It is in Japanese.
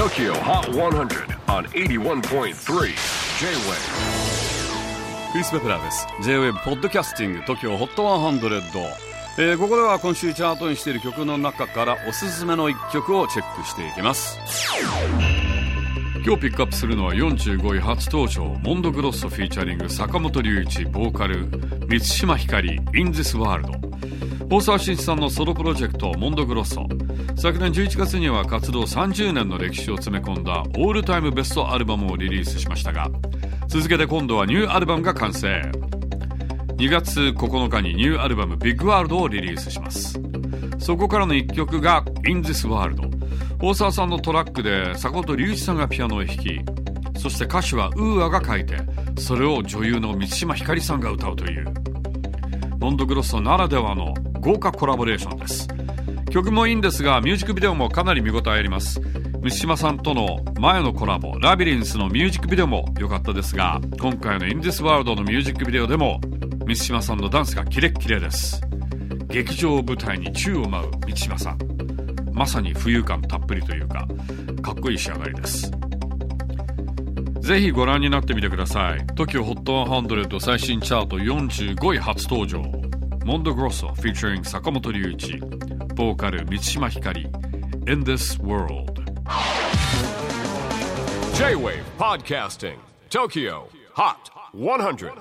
TOKYO HOT 100 on 81.3 J-WAVE クリス・ベプラーです。J-WAVE ポッドキャスティング TOKYO HOT 100、えー、ここでは今週チャートにしている曲の中からおすすめの一曲をチェックしていきます。今日ピックアップするのは45位初登場モンドグロッソフィーチャリング坂本龍一ボーカル満島ひかり In This World 大沢慎一さんのソロプロジェクトモンドグロッソ。昨年11月には活動30年の歴史を詰め込んだオールタイムベストアルバムをリリースしましたが続けて今度はニューアルバムが完成。2月9日にニューアルバムビッグワールドをリリースします。そこからの1曲が In This World 大沢さんのトラックで坂本龍一さんがピアノを弾きそして歌詞はウーアが書いてそれを女優の満島ひかりさんが歌うという。モンドグロッソならではの豪華コラボレーションです。曲もいいんですがミュージックビデオもかなり見応えあります。満島さんとの前のコラボラビリンスのミュージックビデオも良かったですが今回の In This World のミュージックビデオでも満島さんのダンスがキレッキレです。劇場を舞台に宙を舞う満島さん。まさに浮遊感たっぷりというかかっこいい仕上がりです。ぜひご覧になってみてください。TOKIOHOT100 最新チャート45位初登場。モンドグロッソ featuring 坂本龍一ボーカル満島ひかり In This World J-WAVE PODCASTING TOKYO HOT 100